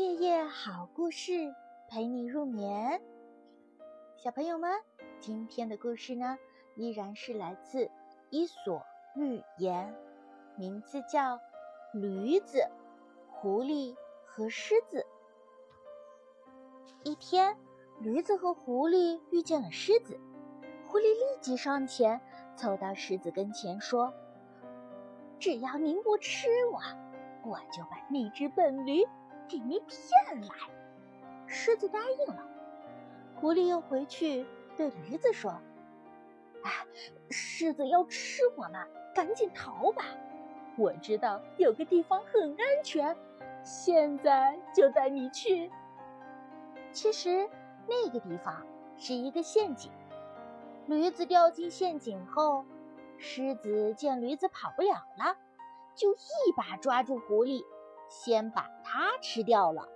夜夜好故事陪你入眠，小朋友们，今天的故事呢，依然是来自《伊索寓言》，名字叫《驴子、狐狸和狮子》。一天，驴子和狐狸遇见了狮子，狐狸立即上前，凑到狮子跟前说：“只要您不吃我，我就把那只笨驴。”给你骗来，狮子答应了。狐狸又回去对驴子说：“啊，狮子要吃我们，赶紧逃吧！我知道有个地方很安全，现在就带你去。”其实那个地方是一个陷阱。驴子掉进陷阱后，狮子见驴子跑不了了，就一把抓住狐狸。先把它吃掉了。